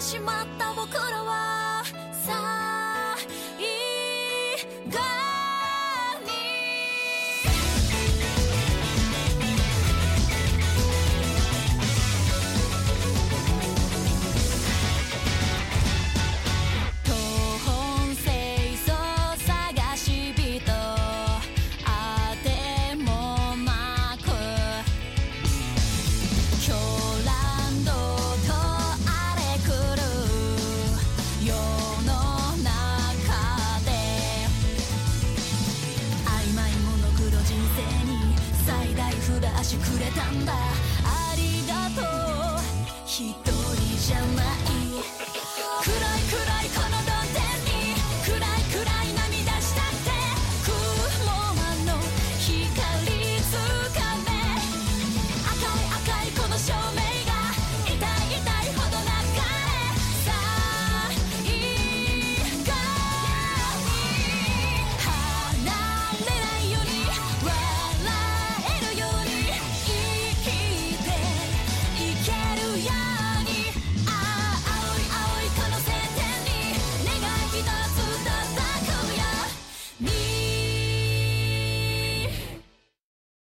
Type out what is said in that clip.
しまった僕らはしてくれたんだ。ありがとう。一人じゃない。